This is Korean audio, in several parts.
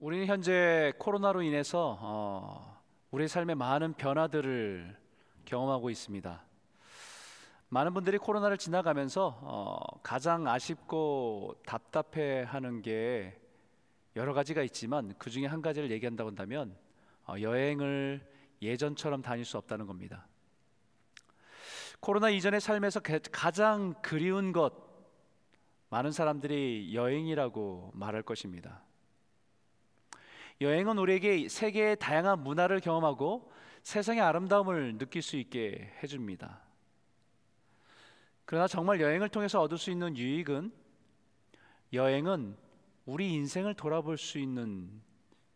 우리는 현재 코로나로 인해서 어, 우리 삶의 많은 변화들을 경험하고 있습니다. 많은 분들이 코로나를 지나가면서 어, 가장 아쉽고 답답해하는 게 여러 가지가 있지만 그 중에 한 가지를 얘기한다고 한다면 어, 여행을 예전처럼 다닐 수 없다는 겁니다. 코로나 이전의 삶에서 가장 그리운 것 많은 사람들이 여행이라고 말할 것입니다. 여행은 우리에게 세계의 다양한 문화를 경험하고 세상의 아름다움을 느낄 수 있게 해줍니다. 그러나 정말 여행을 통해서 얻을 수 있는 유익은 여행은 우리 인생을 돌아볼 수 있는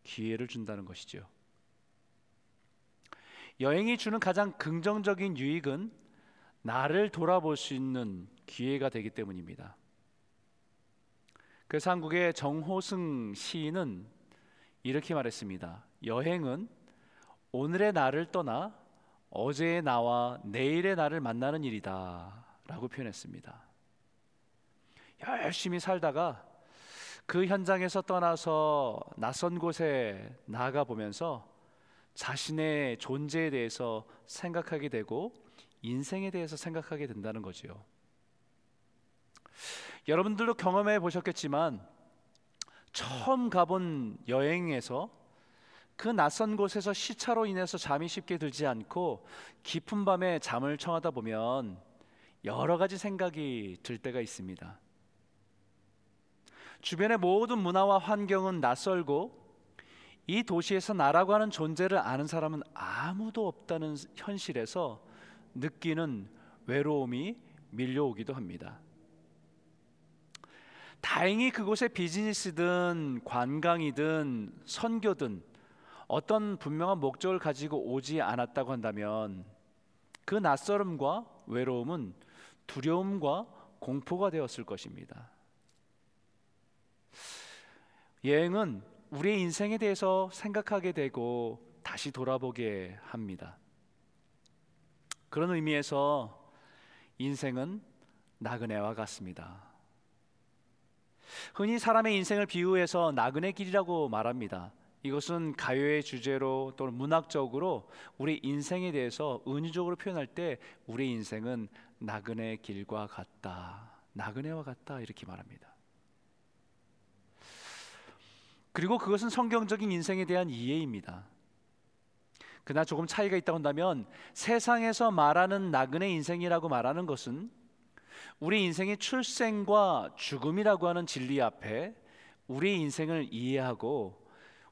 기회를 준다는 것이죠. 여행이 주는 가장 긍정적인 유익은 나를 돌아볼 수 있는 기회가 되기 때문입니다. 그래서 한국의 정호승 시인은 이렇게 말했습니다. 여행은 오늘의 나를 떠나 어제의 나와 내일의 나를 만나는 일이다. 라고 표현했습니다. 열심히 살다가 그 현장에서 떠나서 낯선 곳에 나가 보면서 자신의 존재에 대해서 생각하게 되고 인생에 대해서 생각하게 된다는 거지요. 여러분들도 경험해 보셨겠지만 처음 가본 여행에서 그 낯선 곳에서 시차로 인해서 잠이 쉽게 들지 않고 깊은 밤에 잠을 청하다 보면 여러 가지 생각이 들 때가 있습니다. 주변의 모든 문화와 환경은 낯설고 이 도시에서 나라고 하는 존재를 아는 사람은 아무도 없다는 현실에서 느끼는 외로움이 밀려오기도 합니다. 다행히 그곳에 비즈니스든 관광이든 선교든 어떤 분명한 목적을 가지고 오지 않았다고 한다면 그 낯설음과 외로움은 두려움과 공포가 되었을 것입니다. 여행은 우리의 인생에 대해서 생각하게 되고 다시 돌아보게 합니다. 그런 의미에서 인생은 나그네와 같습니다. 흔히 사람의 인생을 비유해서 나그네 길이라고 말합니다. 이것은 가요의 주제로 또는 문학적으로 우리 인생에 대해서 은유적으로 표현할 때 우리 인생은 나그네 길과 같다. 나그네와 같다 이렇게 말합니다. 그리고 그것은 성경적인 인생에 대한 이해입니다. 그러나 조금 차이가 있다고 한다면 세상에서 말하는 나그네 인생이라고 말하는 것은 우리 인생의 출생과 죽음이라고 하는 진리 앞에 우리 인생을 이해하고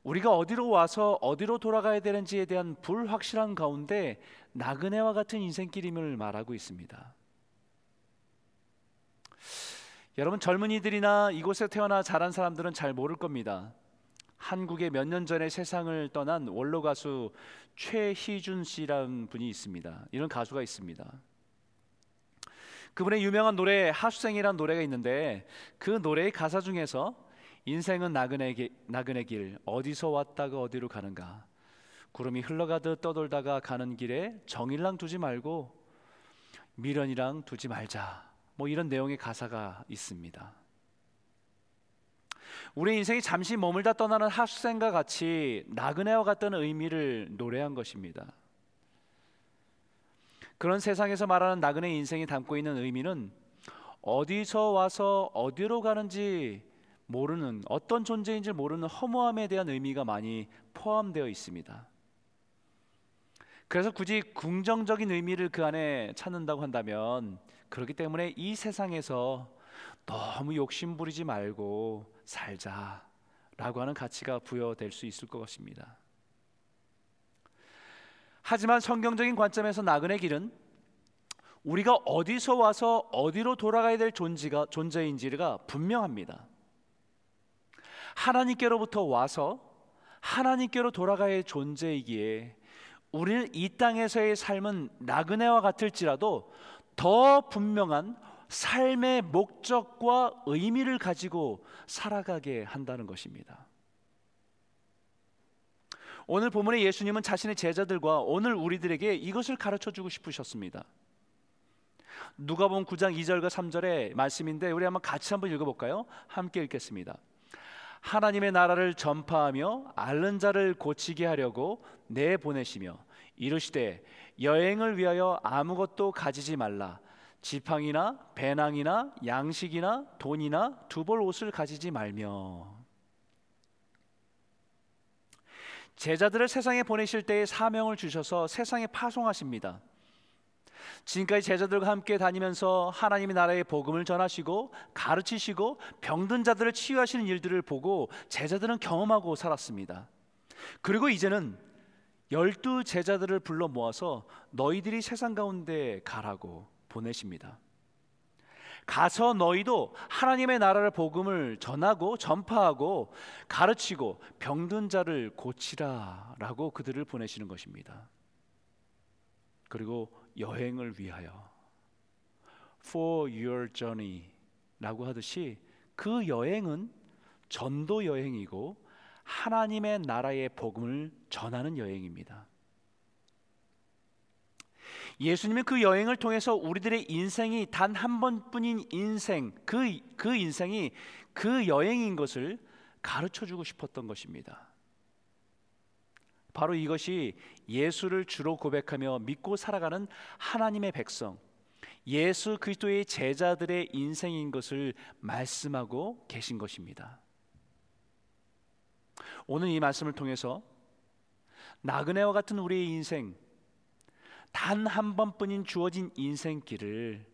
우리가 어디로 와서 어디로 돌아가야 되는지에 대한 불확실한 가운데 나그네와 같은 인생길임을 말하고 있습니다. 여러분 젊은이들이나 이곳에 태어나 자란 사람들은 잘 모를 겁니다. 한국에 몇 년 전에 세상을 떠난 원로 가수 최희준 씨라는 분이 있습니다. 이런 가수가 있습니다. 그분의 유명한 노래 하수생이라는 노래가 있는데 그 노래의 가사 중에서 인생은 나그네 길, 나그네 길 어디서 왔다가 어디로 가는가 구름이 흘러가듯 떠돌다가 가는 길에 정일랑 두지 말고 미련이랑 두지 말자 뭐 이런 내용의 가사가 있습니다. 우리 인생이 잠시 머물다 떠나는 하수생과 같이 나그네와 같다는 의미를 노래한 것입니다. 그런 세상에서 말하는 나그네 인생이 담고 있는 의미는 어디서 와서 어디로 가는지 모르는 어떤 존재인지 모르는 허무함에 대한 의미가 많이 포함되어 있습니다. 그래서 굳이 긍정적인 의미를 그 안에 찾는다고 한다면 그렇기 때문에 이 세상에서 너무 욕심 부리지 말고 살자라고 하는 가치가 부여될 수 있을 것입니다. 하지만 성경적인 관점에서 나그네 길은 우리가 어디서 와서 어디로 돌아가야 될 존재가 존재인지가 분명합니다. 하나님께로부터 와서 하나님께로 돌아가야 할 존재이기에 우리는 이 땅에서의 삶은 나그네와 같을지라도 더 분명한 삶의 목적과 의미를 가지고 살아가게 한다는 것입니다. 오늘 본문에 예수님은 자신의 제자들과 오늘 우리들에게 이것을 가르쳐 주고 싶으셨습니다. 누가복음 9장 2절과 3절의 말씀인데 우리 한번 같이 한번 읽어 볼까요? 함께 읽겠습니다. 하나님의 나라를 전파하며 앓는 자를 고치게 하려고 내 보내시며 이르시되 여행을 위하여 아무것도 가지지 말라 지팡이나 배낭이나 양식이나 돈이나 두벌 옷을 가지지 말며 제자들을 세상에 보내실 때에 사명을 주셔서 세상에 파송하십니다. 지금까지 제자들과 함께 다니면서 하나님의 나라의 복음을 전하시고 가르치시고 병든 자들을 치유하시는 일들을 보고 제자들은 경험하고 살았습니다. 그리고 이제는 열두 제자들을 불러 모아서 너희들이 세상 가운데 가라고 보내십니다. 가서 너희도 하나님의 나라를 복음을 전하고 전파하고 가르치고 병든 자를 고치라라고 그들을 보내시는 것입니다. 그리고 여행을 위하여 for your journey라고 하듯이 그 여행은 전도 여행이고 하나님의 나라의 복음을 전하는 여행입니다. 예수님은 그 여행을 통해서 우리들의 인생이 단 한 번뿐인 인생, 그, 그 인생이 그 여행인 것을 가르쳐 주고 싶었던 것입니다. 바로 이것이 예수를 주로 고백하며 믿고 살아가는 하나님의 백성, 예수 그리스도의 제자들의 인생인 것을 말씀하고 계신 것입니다. 오늘 이 말씀을 통해서 나그네와 같은 우리의 인생, 단 한 번뿐인 주어진 인생길을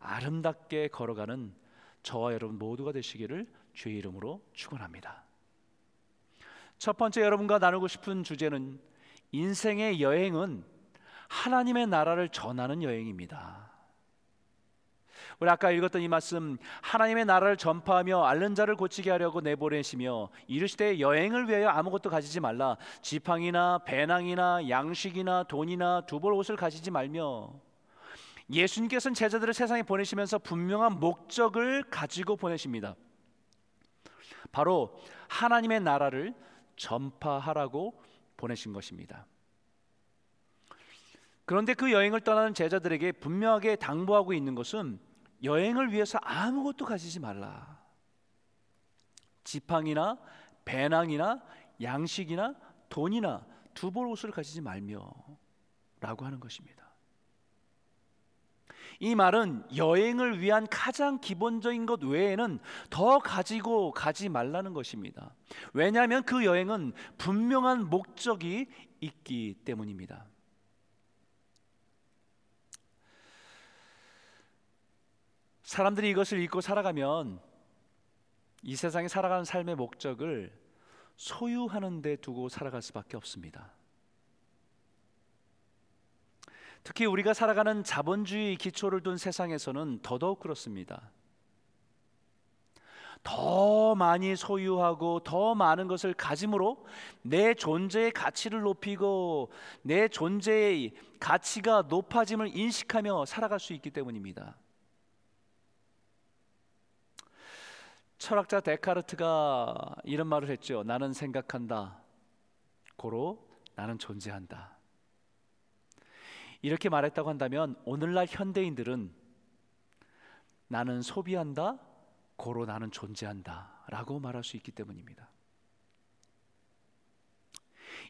아름답게 걸어가는 저와 여러분 모두가 되시기를 주의 이름으로 축원합니다. 첫 번째 여러분과 나누고 싶은 주제는 인생의 여행은 하나님의 나라를 전하는 여행입니다. 우리 아까 읽었던 이 말씀 하나님의 나라를 전파하며 앓는 자를 고치게 하려고 내보내시며 이르시되 여행을 위하여 아무것도 가지지 말라 지팡이나 배낭이나 양식이나 돈이나 두벌 옷을 가지지 말며 예수님께서는 제자들을 세상에 보내시면서 분명한 목적을 가지고 보내십니다. 바로 하나님의 나라를 전파하라고 보내신 것입니다. 그런데 그 여행을 떠나는 제자들에게 분명하게 당부하고 있는 것은 여행을 위해서 아무것도 가지지 말라. 지팡이나 배낭이나 양식이나 돈이나 두벌 옷을 가지지 말며 라고 하는 것입니다. 이 말은 여행을 위한 가장 기본적인 것 외에는 더 가지고 가지 말라는 것입니다. 왜냐하면 그 여행은 분명한 목적이 있기 때문입니다. 사람들이 이것을 잊고 살아가면 이 세상에 살아가는 삶의 목적을 소유하는 데 두고 살아갈 수밖에 없습니다. 특히 우리가 살아가는 자본주의 기초를 둔 세상에서는 더더욱 그렇습니다. 더 많이 소유하고 더 많은 것을 가짐으로 내 존재의 가치를 높이고 내 존재의 가치가 높아짐을 인식하며 살아갈 수 있기 때문입니다. 철학자 데카르트가 이런 말을 했죠. 나는 생각한다. 고로 나는 존재한다. 이렇게 말했다고 한다면 오늘날 현대인들은 나는 소비한다, 고로 나는 존재한다 라고 말할 수 있기 때문입니다.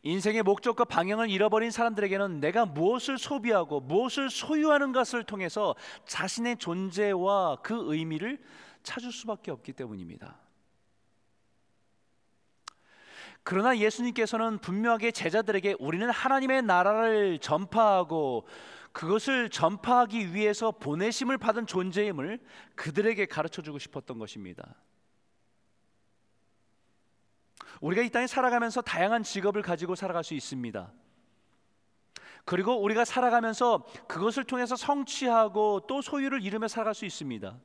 인생의 목적과 방향을 잃어버린 사람들에게는 내가 무엇을 소비하고 무엇을 소유하는 것을 통해서 자신의 존재와 그 의미를 찾을 수밖에 없기 때문입니다. 그러나 예수님께서는 분명하게 제자들에게 우리는 하나님의 나라를 전파하고 그것을 전파하기 위해서 보내심을 받은 존재임을 그들에게 가르쳐 주고 싶었던 것입니다. 우리가 이 땅에 살아가면서 다양한 직업을 가지고 살아갈 수 있습니다. 그리고 우리가 살아가면서 그것을 통해서 성취하고 또 소유를 이루며 살아갈 수 있습니다.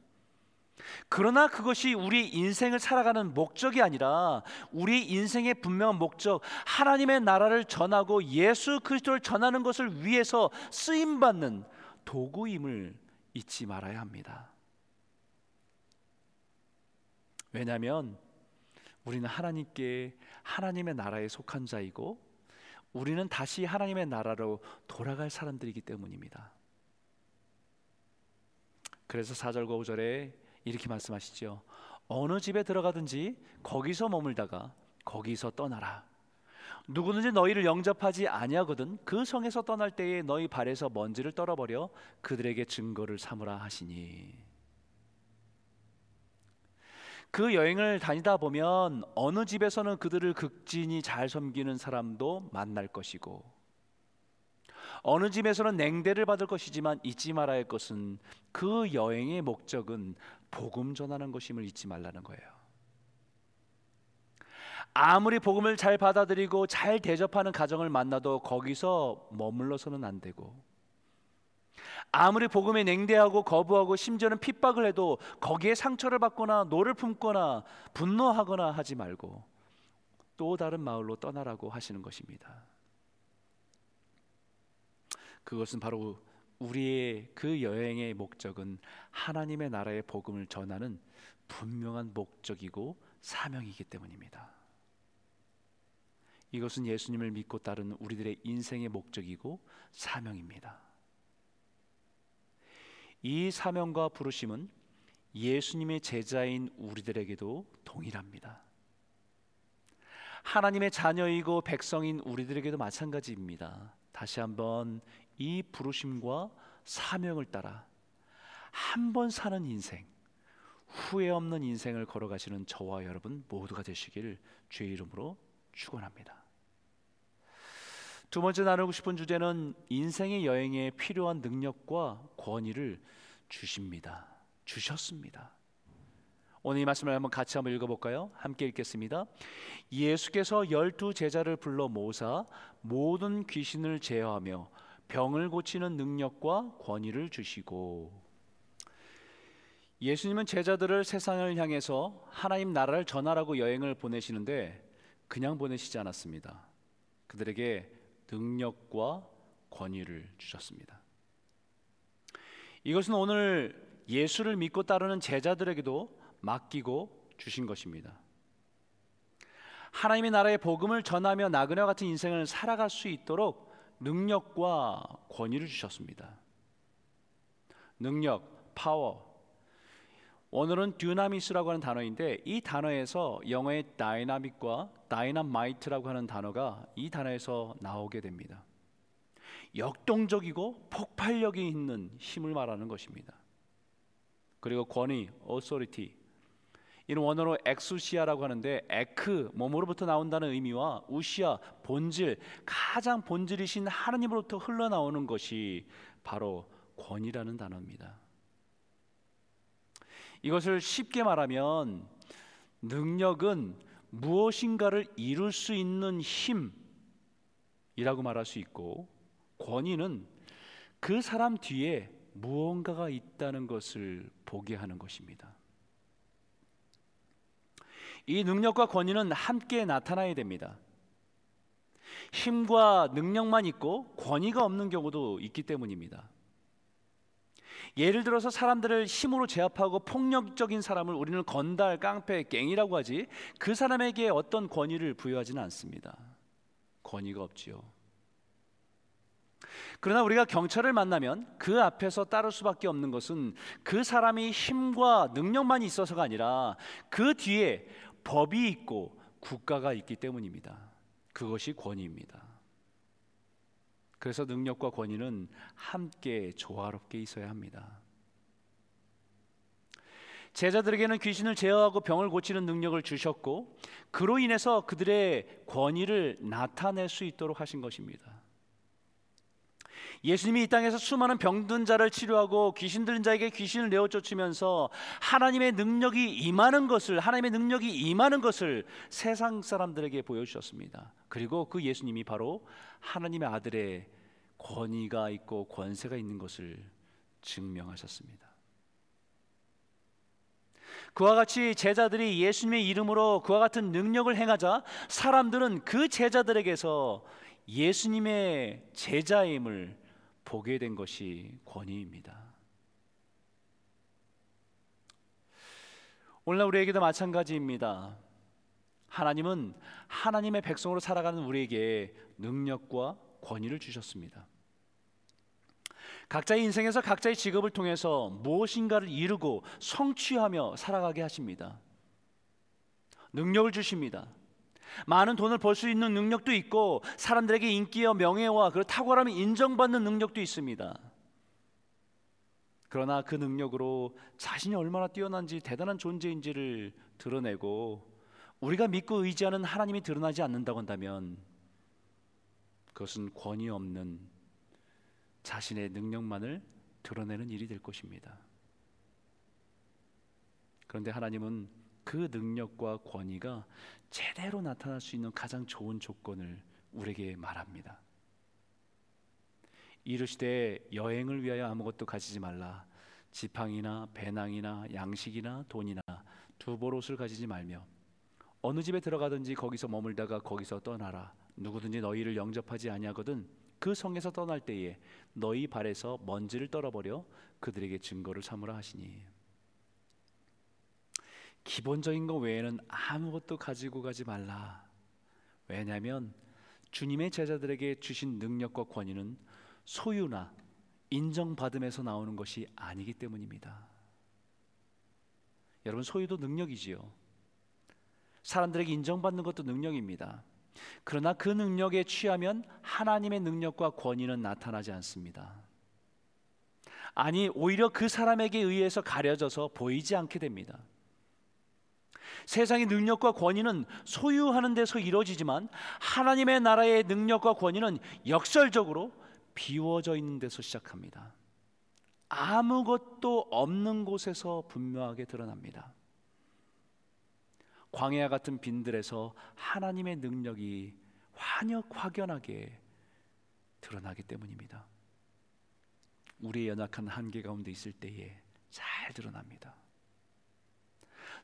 그러나 그것이 우리 인생을 살아가는 목적이 아니라 우리 인생의 분명한 목적 하나님의 나라를 전하고 예수 그리스도를 전하는 것을 위해서 쓰임 받는 도구임을 잊지 말아야 합니다. 왜냐하면 우리는 하나님께 하나님의 나라에 속한 자이고 우리는 다시 하나님의 나라로 돌아갈 사람들이기 때문입니다. 그래서 4절과 5절에 이렇게 말씀하시죠. 어느 집에 들어가든지 거기서 머물다가 거기서 떠나라. 누구든지 너희를 영접하지 아니하거든 그 성에서 떠날 때에 너희 발에서 먼지를 떨어버려 그들에게 증거를 삼으라 하시니 그 여행을 다니다 보면 어느 집에서는 그들을 극진히 잘 섬기는 사람도 만날 것이고 어느 집에서는 냉대를 받을 것이지만 잊지 말아야 할 것은 그 여행의 목적은 복음 전하는 것임을 잊지 말라는 거예요. 아무리 복음을 잘 받아들이고 잘 대접하는 가정을 만나도 거기서 머물러서는 안 되고 아무리 복음에 냉대하고 거부하고 심지어는 핍박을 해도 거기에 상처를 받거나 노를 품거나 분노하거나 하지 말고 또 다른 마을로 떠나라고 하시는 것입니다. 그것은 바로 우리의 그 여행의 목적은 하나님의 나라의 복음을 전하는 분명한 목적이고 사명이기 때문입니다. 이것은 예수님을 믿고 따르는 우리들의 인생의 목적이고 사명입니다. 이 사명과 부르심은 예수님의 제자인 우리들에게도 동일합니다. 하나님의 자녀이고 백성인 우리들에게도 마찬가지입니다. 다시 한번 이 부르심과 사명을 따라 한 번 사는 인생, 후회 없는 인생을 걸어가시는 저와 여러분 모두가 되시길 주의 이름으로 축원합니다. 두 번째 나누고 싶은 주제는 인생의 여행에 필요한 능력과 권위를 주십니다. 주셨습니다. 오늘 이 말씀을 한번 같이 한번 읽어볼까요? 함께 읽겠습니다. 예수께서 열두 제자를 불러 모사 모든 귀신을 제어하며 병을 고치는 능력과 권위를 주시고 예수님은 제자들을 세상을 향해서 하나님 나라를 전하라고 여행을 보내시는데 그냥 보내시지 않았습니다. 그들에게 능력과 권위를 주셨습니다. 이것은 오늘 예수를 믿고 따르는 제자들에게도 맡기고 주신 것입니다. 하나님의 나라의 복음을 전하며 나그네와 같은 인생을 살아갈 수 있도록 능력과 권위를 주셨습니다. 능력, 파워. 오늘은 듀나미스라고 하는 단어인데 이 단어에서 영어의 dynamic과 dynamite라고 하는 단어가 이 단어에서 나오게 됩니다. 역동적이고 폭발력이 있는 힘을 말하는 것입니다. 그리고 권위, authority. 이는 원어로 엑수시아라고 하는데 에크 몸으로부터 나온다는 의미와 우시아 본질 가장 본질이신 하나님으로부터 흘러나오는 것이 바로 권이라는 단어입니다. 이것을 쉽게 말하면 능력은 무엇인가를 이룰 수 있는 힘이라고 말할 수 있고 권위는 그 사람 뒤에 무언가가 있다는 것을 보게 하는 것입니다. 이 능력과 권위는 함께 나타나야 됩니다. 힘과 능력만 있고 권위가 없는 경우도 있기 때문입니다. 예를 들어서 사람들을 힘으로 제압하고 폭력적인 사람을 우리는 건달, 깡패, 갱이라고 하지 그 사람에게 어떤 권위를 부여하지는 않습니다. 권위가 없지요. 그러나 우리가 경찰을 만나면 그 앞에서 따를 수밖에 없는 것은 그 사람이 힘과 능력만 있어서가 아니라 그 뒤에 법이 있고 국가가 있기 때문입니다. 그것이 권위입니다. 그래서 능력과 권위는 함께 조화롭게 있어야 합니다. 제자들에게는 귀신을 제어하고 병을 고치는 능력을 주셨고 그로 인해서 그들의 권위를 나타낼 수 있도록 하신 것입니다. 예수님이 이 땅에서 수많은 병든 자를 치료하고 귀신 들린 자에게 귀신을 내어 쫓으면서 하나님의 능력이 임하는 것을 하나님의 능력이 임하는 것을 세상 사람들에게 보여주셨습니다. 그리고 그 예수님이 바로 하나님의 아들의 권위가 있고 권세가 있는 것을 증명하셨습니다. 그와 같이 제자들이 예수님의 이름으로 그와 같은 능력을 행하자 사람들은 그 제자들에게서 예수님의 제자임을 보게 된 것이 권위입니다. 오늘날 우리에게도 마찬가지입니다. 하나님은 하나님의 백성으로 살아가는 우리에게 능력과 권위를 주셨습니다. 각자의 인생에서 각자의 직업을 통해서 무엇인가를 이루고 성취하며 살아가게 하십니다. 능력을 주십니다. 많은 돈을 벌 수 있는 능력도 있고 사람들에게 인기와 명예와 그 탁월함을 인정받는 능력도 있습니다. 그러나 그 능력으로 자신이 얼마나 뛰어난지 대단한 존재인지를 드러내고 우리가 믿고 의지하는 하나님이 드러나지 않는다고 한다면 그것은 권위 없는 자신의 능력만을 드러내는 일이 될 것입니다. 그런데 하나님은 그 능력과 권위가 제대로 나타날 수 있는 가장 좋은 조건을 우리에게 말합니다. 이르시되 여행을 위하여 아무것도 가지지 말라. 지팡이나 배낭이나 양식이나 돈이나 두보옷을 가지지 말며 어느 집에 들어가든지 거기서 머물다가 거기서 떠나라. 누구든지 너희를 영접하지 아니하거든 그 성에서 떠날 때에 너희 발에서 먼지를 떨어버려 그들에게 증거를 삼으라 하시니 기본적인 것 외에는 아무것도 가지고 가지 말라 왜냐하면 주님의 제자들에게 주신 능력과 권위는 소유나 인정받음에서 나오는 것이 아니기 때문입니다. 여러분 소유도 능력이지요. 사람들에게 인정받는 것도 능력입니다. 그러나 그 능력에 취하면 하나님의 능력과 권위는 나타나지 않습니다. 아니 오히려 그 사람에게 의해서 가려져서 보이지 않게 됩니다. 세상의 능력과 권위는 소유하는 데서 이루어지지만 하나님의 나라의 능력과 권위는 역설적으로 비워져 있는 데서 시작합니다. 아무것도 없는 곳에서 분명하게 드러납니다. 광야 같은 빈들에서 하나님의 능력이 환역 확연하게 드러나기 때문입니다. 우리의 연약한 한계 가운데 있을 때에 잘 드러납니다.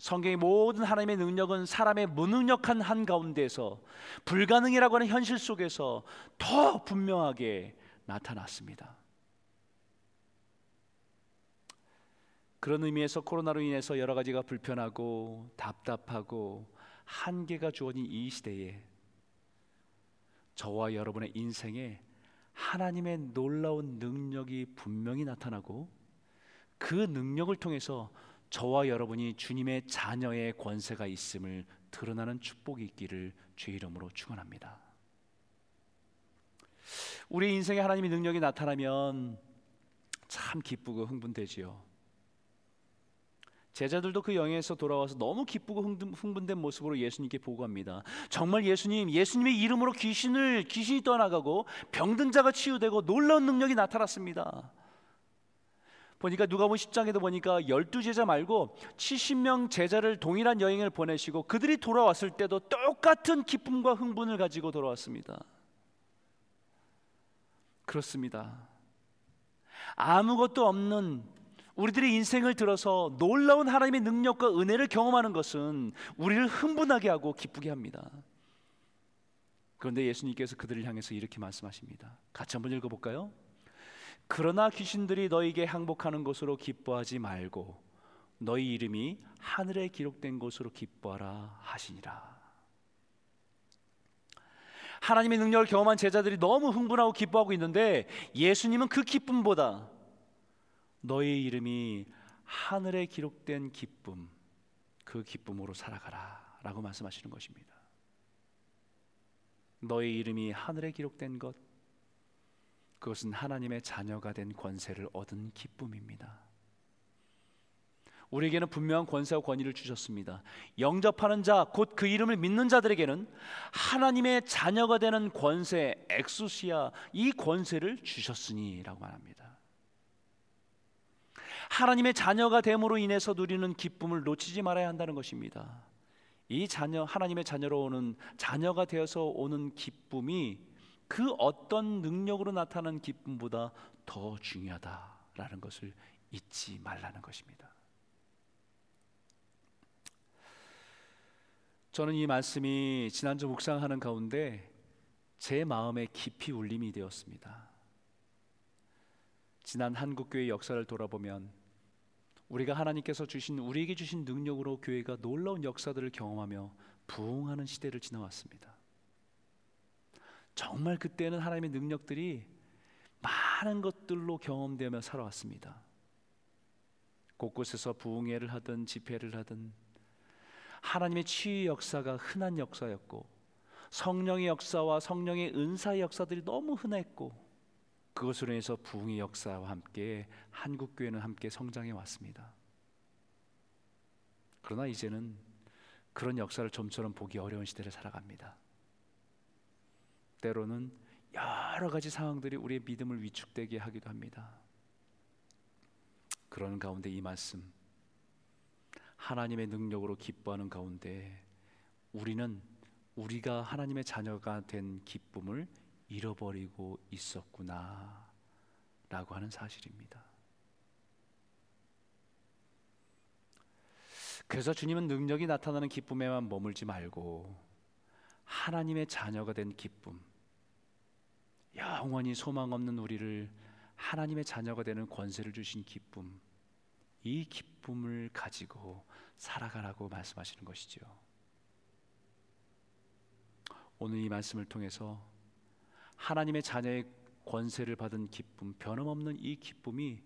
성경의 모든 하나님의 능력은 사람의 무능력한 한 가운데서 불가능이라고 하는 현실 속에서 더 분명하게 나타났습니다. 그런 의미에서 코로나로 인해서 여러 가지가 불편하고 답답하고 한계가 주어진 이 시대에 저와 여러분의 인생에 하나님의 놀라운 능력이 분명히 나타나고 그 능력을 통해서 저와 여러분이 주님의 자녀의 권세가 있음을 드러나는 축복이 있기를 주의 이름으로 축원합니다. 우리 인생에 하나님의 능력이 나타나면 참 기쁘고 흥분되지요. 제자들도 그 여행에서 돌아와서 너무 기쁘고 흥분된 모습으로 예수님께 보고합니다. 정말 예수님, 예수님의 이름으로 귀신을 귀신이 떠나가고 병든 자가 치유되고 놀라운 능력이 나타났습니다. 보니까 누가복음 10장에도 보니까 열두 제자 말고 70명 제자를 동일한 여행을 보내시고 그들이 돌아왔을 때도 똑같은 기쁨과 흥분을 가지고 돌아왔습니다. 그렇습니다. 아무것도 없는 우리들의 인생을 들어서 놀라운 하나님의 능력과 은혜를 경험하는 것은 우리를 흥분하게 하고 기쁘게 합니다. 그런데 예수님께서 그들을 향해서 이렇게 말씀하십니다. 같이 한번 읽어볼까요? 그러나 귀신들이 너에게 항복하는 것으로 기뻐하지 말고 너희 이름이 하늘에 기록된 것으로 기뻐하라 하시니라. 하나님의 능력을 경험한 제자들이 너무 흥분하고 기뻐하고 있는데 예수님은 그 기쁨보다 너의 이름이 하늘에 기록된 기쁨 그 기쁨으로 살아가라 라고 말씀하시는 것입니다. 너의 이름이 하늘에 기록된 것 그것은 하나님의 자녀가 된 권세를 얻은 기쁨입니다. 우리에게는 분명한 권세와 권위를 주셨습니다. 영접하는 자, 곧 그 이름을 믿는 자들에게는 하나님의 자녀가 되는 권세, 엑수시아, 이 권세를 주셨으니라고 말합니다. 하나님의 자녀가 됨으로 인해서 누리는 기쁨을 놓치지 말아야 한다는 것입니다. 이 자녀, 하나님의 자녀로 오는 자녀가 되어서 오는 기쁨이 그 어떤 능력으로 나타나는 기쁨보다 더 중요하다라는 것을 잊지 말라는 것입니다. 저는 이 말씀이 지난주 묵상하는 가운데 제 마음에 깊이 울림이 되었습니다. 지난 한국교회 역사를 돌아보면 우리가 하나님께서 주신 우리에게 주신 능력으로 교회가 놀라운 역사들을 경험하며 부흥하는 시대를 지나왔습니다. 정말 그때는 하나님의 능력들이 많은 것들로 경험되며 살아왔습니다. 곳곳에서 부흥회를 하든 집회를 하든 하나님의 치유 역사가 흔한 역사였고 성령의 역사와 성령의 은사의 역사들이 너무 흔했고 그것으로 인해서 부흥의 역사와 함께 한국 교회는 함께 성장해 왔습니다. 그러나 이제는 그런 역사를 좀처럼 보기 어려운 시대를 살아갑니다. 때로는 여러 가지 상황들이 우리의 믿음을 위축되게 하기도 합니다. 그런 가운데 이 말씀 하나님의 능력으로 기뻐하는 가운데 우리는 우리가 하나님의 자녀가 된 기쁨을 잃어버리고 있었구나 라고 하는 사실입니다. 그래서 주님은 능력이 나타나는 기쁨에만 머물지 말고 하나님의 자녀가 된 기쁨, 영원히 소망 없는 우리를 하나님의 자녀가 되는 권세를 주신 기쁨, 이 기쁨을 가지고 살아가라고 말씀하시는 것이죠. 오늘 이 말씀을 통해서 하나님의 자녀의 권세를 받은 기쁨, 변함없는 이 기쁨이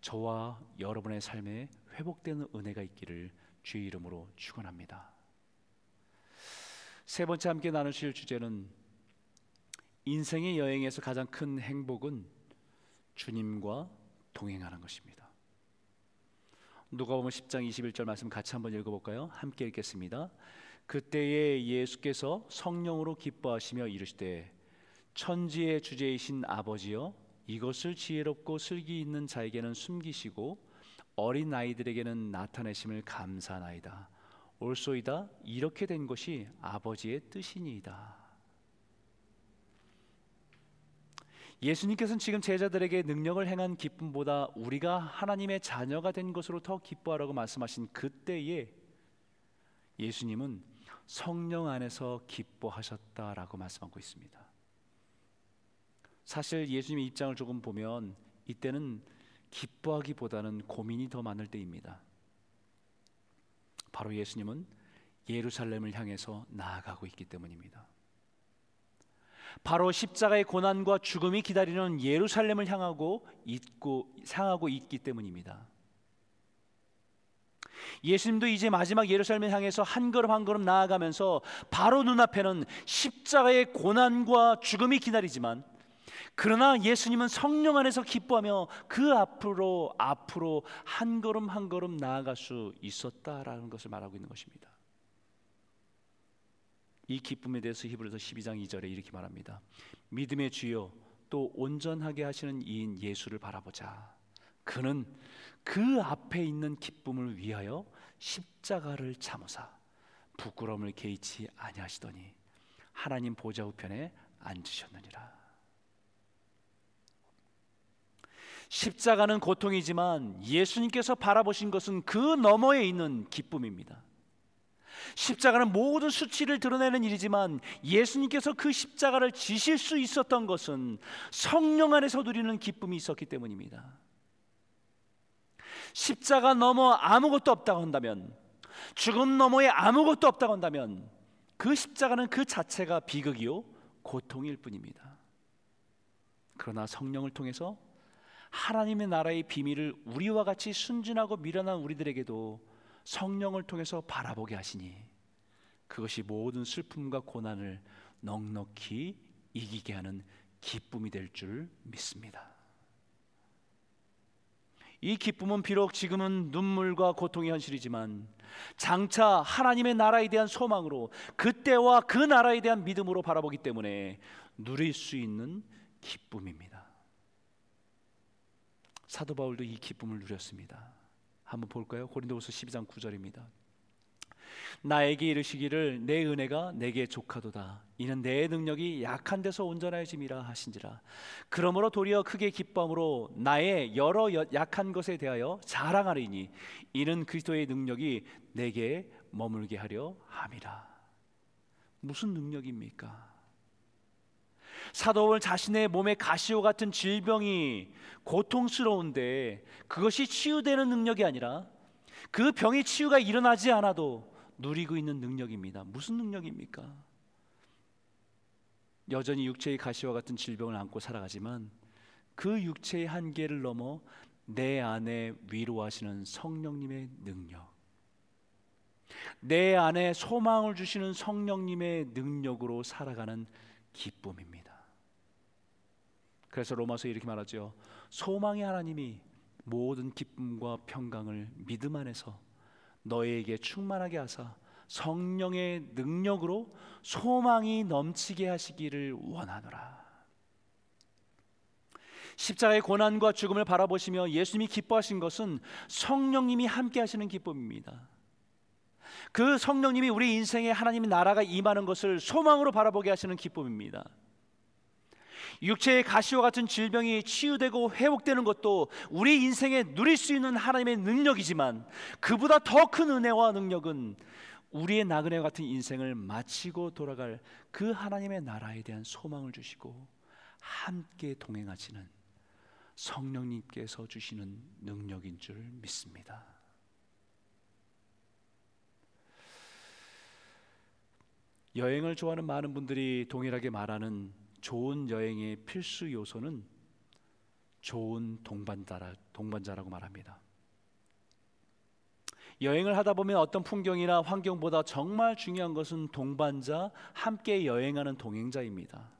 저와 여러분의 삶에 회복되는 은혜가 있기를 주의 이름으로 축원합니다. 세 번째 함께 나누실 주제는 인생의 여행에서 가장 큰 행복은 주님과 동행하는 것입니다. 누가복음 10장 21절 말씀 같이 한번 읽어 볼까요? 함께 읽겠습니다. 그때에 예수께서 성령으로 기뻐하시며 이르시되 천지의 주제이신 아버지여 이것을 지혜롭고 슬기 있는 자에게는 숨기시고 어린 아이들에게는 나타내심을 감사나이다. 올소이다 이렇게 된 것이 아버지의 뜻이니이다. 예수님께서는 지금 제자들에게 능력을 행한 기쁨보다 우리가 하나님의 자녀가 된 것으로 더 기뻐하라고 말씀하신 그때에 예수님은 성령 안에서 기뻐하셨다라고 말씀하고 있습니다. 사실 예수님의 입장을 조금 보면 이때는 기뻐하기보다는 고민이 더 많을 때입니다. 바로 예수님은 예루살렘을 향해서 나아가고 있기 때문입니다. 바로 십자가의 고난과 죽음이 기다리는 예루살렘을 향하고 있고 향하고 있기 때문입니다. 예수님도 이제 마지막 예루살렘을 향해서 한 걸음 한 걸음 나아가면서 바로 눈앞에는 십자가의 고난과 죽음이 기다리지만 그러나 예수님은 성령 안에서 기뻐하며 그 앞으로 앞으로 한 걸음 한 걸음 나아갈 수 있었다라는 것을 말하고 있는 것입니다. 이 기쁨에 대해서 히브리서 12장 2절에 이렇게 말합니다. 믿음의 주요 또 온전하게 하시는 이인 예수를 바라보자. 그는 그 앞에 있는 기쁨을 위하여 십자가를 참으사 부끄러움을 개의치 아니하시더니 하나님 보좌 우편에 앉으셨느니라. 십자가는 고통이지만 예수님께서 바라보신 것은 그 너머에 있는 기쁨입니다. 십자가는 모든 수치를 드러내는 일이지만 예수님께서 그 십자가를 지실 수 있었던 것은 성령 안에서 누리는 기쁨이 있었기 때문입니다. 십자가 넘어 아무것도 없다고 한다면 죽음 너머에 아무것도 없다고 한다면 그 십자가는 그 자체가 비극이요 고통일 뿐입니다. 그러나 성령을 통해서 하나님의 나라의 비밀을 우리와 같이 순진하고 미련한 우리들에게도 성령을 통해서 바라보게 하시니 그것이 모든 슬픔과 고난을 넉넉히 이기게 하는 기쁨이 될 줄 믿습니다. 이 기쁨은 비록 지금은 눈물과 고통의 현실이지만 장차 하나님의 나라에 대한 소망으로 그때와 그 나라에 대한 믿음으로 바라보기 때문에 누릴 수 있는 기쁨입니다. 사도 바울도 이 기쁨을 누렸습니다. 한번 볼까요? 고린도후서 12장 9절입니다. 나에게 이르시기를 내 은혜가 내게 족하도다. 이는 내 능력이 약한 데서 온전하여짐이라 하신지라. 그러므로 도리어 크게 기쁨으로 나의 여러 약한 것에 대하여 자랑하리니 이는 그리스도의 능력이 내게 머물게 하려 함이라. 무슨 능력입니까? 사도 바 자신의 몸에 가시와 같은 질병이 고통스러운데 그것이 치유되는 능력이 아니라 그 병의 치유가 일어나지 않아도 누리고 있는 능력입니다. 무슨 능력입니까? 여전히 육체의 가시와 같은 질병을 안고 살아가지만 그 육체의 한계를 넘어 내 안에 위로하시는 성령님의 능력. 내 안에 소망을 주시는 성령님의 능력으로 살아가는 기쁨입니다. 그래서 로마서 이렇게 말하죠. 소망의 하나님이 모든 기쁨과 평강을 믿음 안에서 너희에게 충만하게 하사 성령의 능력으로 소망이 넘치게 하시기를 원하노라. 십자가의 고난과 죽음을 바라보시며 예수님이 기뻐하신 것은 성령님이 함께 하시는 기쁨입니다. 그 성령님이 우리 인생에 하나님의 나라가 임하는 것을 소망으로 바라보게 하시는 기쁨입니다. 육체의 가시와 같은 질병이 치유되고 회복되는 것도 우리 인생에 누릴 수 있는 하나님의 능력이지만 그보다 더 큰 은혜와 능력은 우리의 나그네 같은 인생을 마치고 돌아갈 그 하나님의 나라에 대한 소망을 주시고 함께 동행하시는 성령님께서 주시는 능력인 줄 믿습니다. 여행을 좋아하는 많은 분들이 동일하게 말하는 좋은 여행의 필수 요소는 좋은 동반자라, 동반자라고 말합니다. 여행을 하다 보면 어떤 풍경이나 환경보다 정말 중요한 것은 동반자, 함께 여행하는 동행자입니다.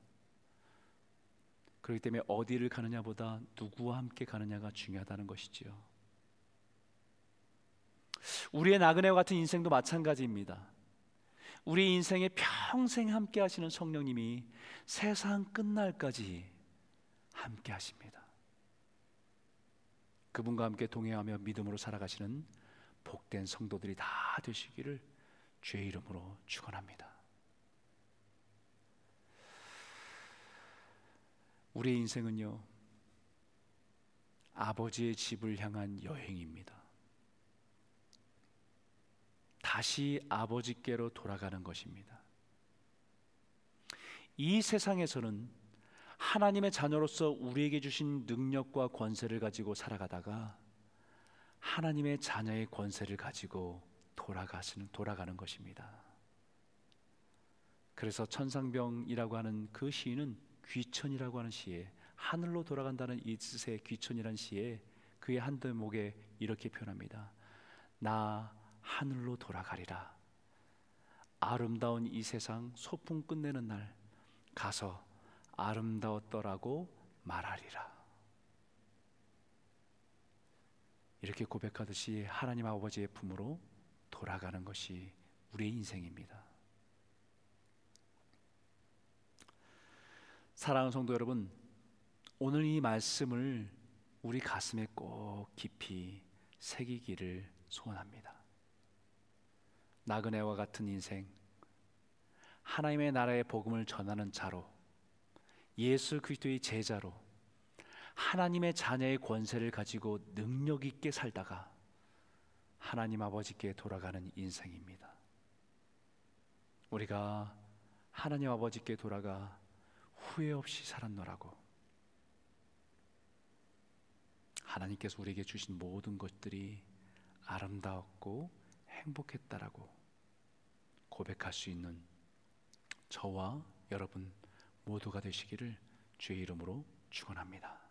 그렇기 때문에 어디를 가느냐보다 누구와 함께 가느냐가 중요하다는 것이지요. 우리의 나그네와 같은 인생도 마찬가지입니다. 우리 인생에 평생 함께 하시는 성령님이 세상 끝날까지 함께 하십니다. 그분과 함께 동행하며 믿음으로 살아가시는 복된 성도들이 다 되시기를 주의 이름으로 축원합니다. 우리의 인생은요 아버지의 집을 향한 여행입니다. 다시 아버지께로 돌아가는 것입니다. 이 세상에서는 하나님의 자녀로서 우리에게 주신 능력과 권세를 가지고 살아가다가 하나님의 자녀의 권세를 가지고 돌아가시는 돌아가는 것입니다. 그래서 천상병이라고 하는 그 시인은 귀천이라고 하는 시에 하늘로 돌아간다는 이 뜻의 귀천이라는 시에 그의 한 대목에 이렇게 표현합니다. 나 하늘로 돌아가리라. 아름다운 이 세상 소풍 끝내는 날 가서 아름다웠더라고 말하리라. 이렇게 고백하듯이 하나님 아버지의 품으로 돌아가는 것이 우리의 인생입니다. 사랑하는 성도 여러분, 오늘 이 말씀을 우리 가슴에 꼭 깊이 새기기를 소원합니다. 나그네와 같은 인생, 하나님의 나라의 복음을 전하는 자로, 예수 그리스도의 제자로 하나님의 자녀의 권세를 가지고 능력 있게 살다가 하나님 아버지께 돌아가는 인생입니다. 우리가 하나님 아버지께 돌아가 후회 없이 살았노라고. 하나님께서 우리에게 주신 모든 것들이 아름다웠고 행복했다라고 고백할 수 있는 저와 여러분 모두가 되시기를 주의 이름으로 축원합니다.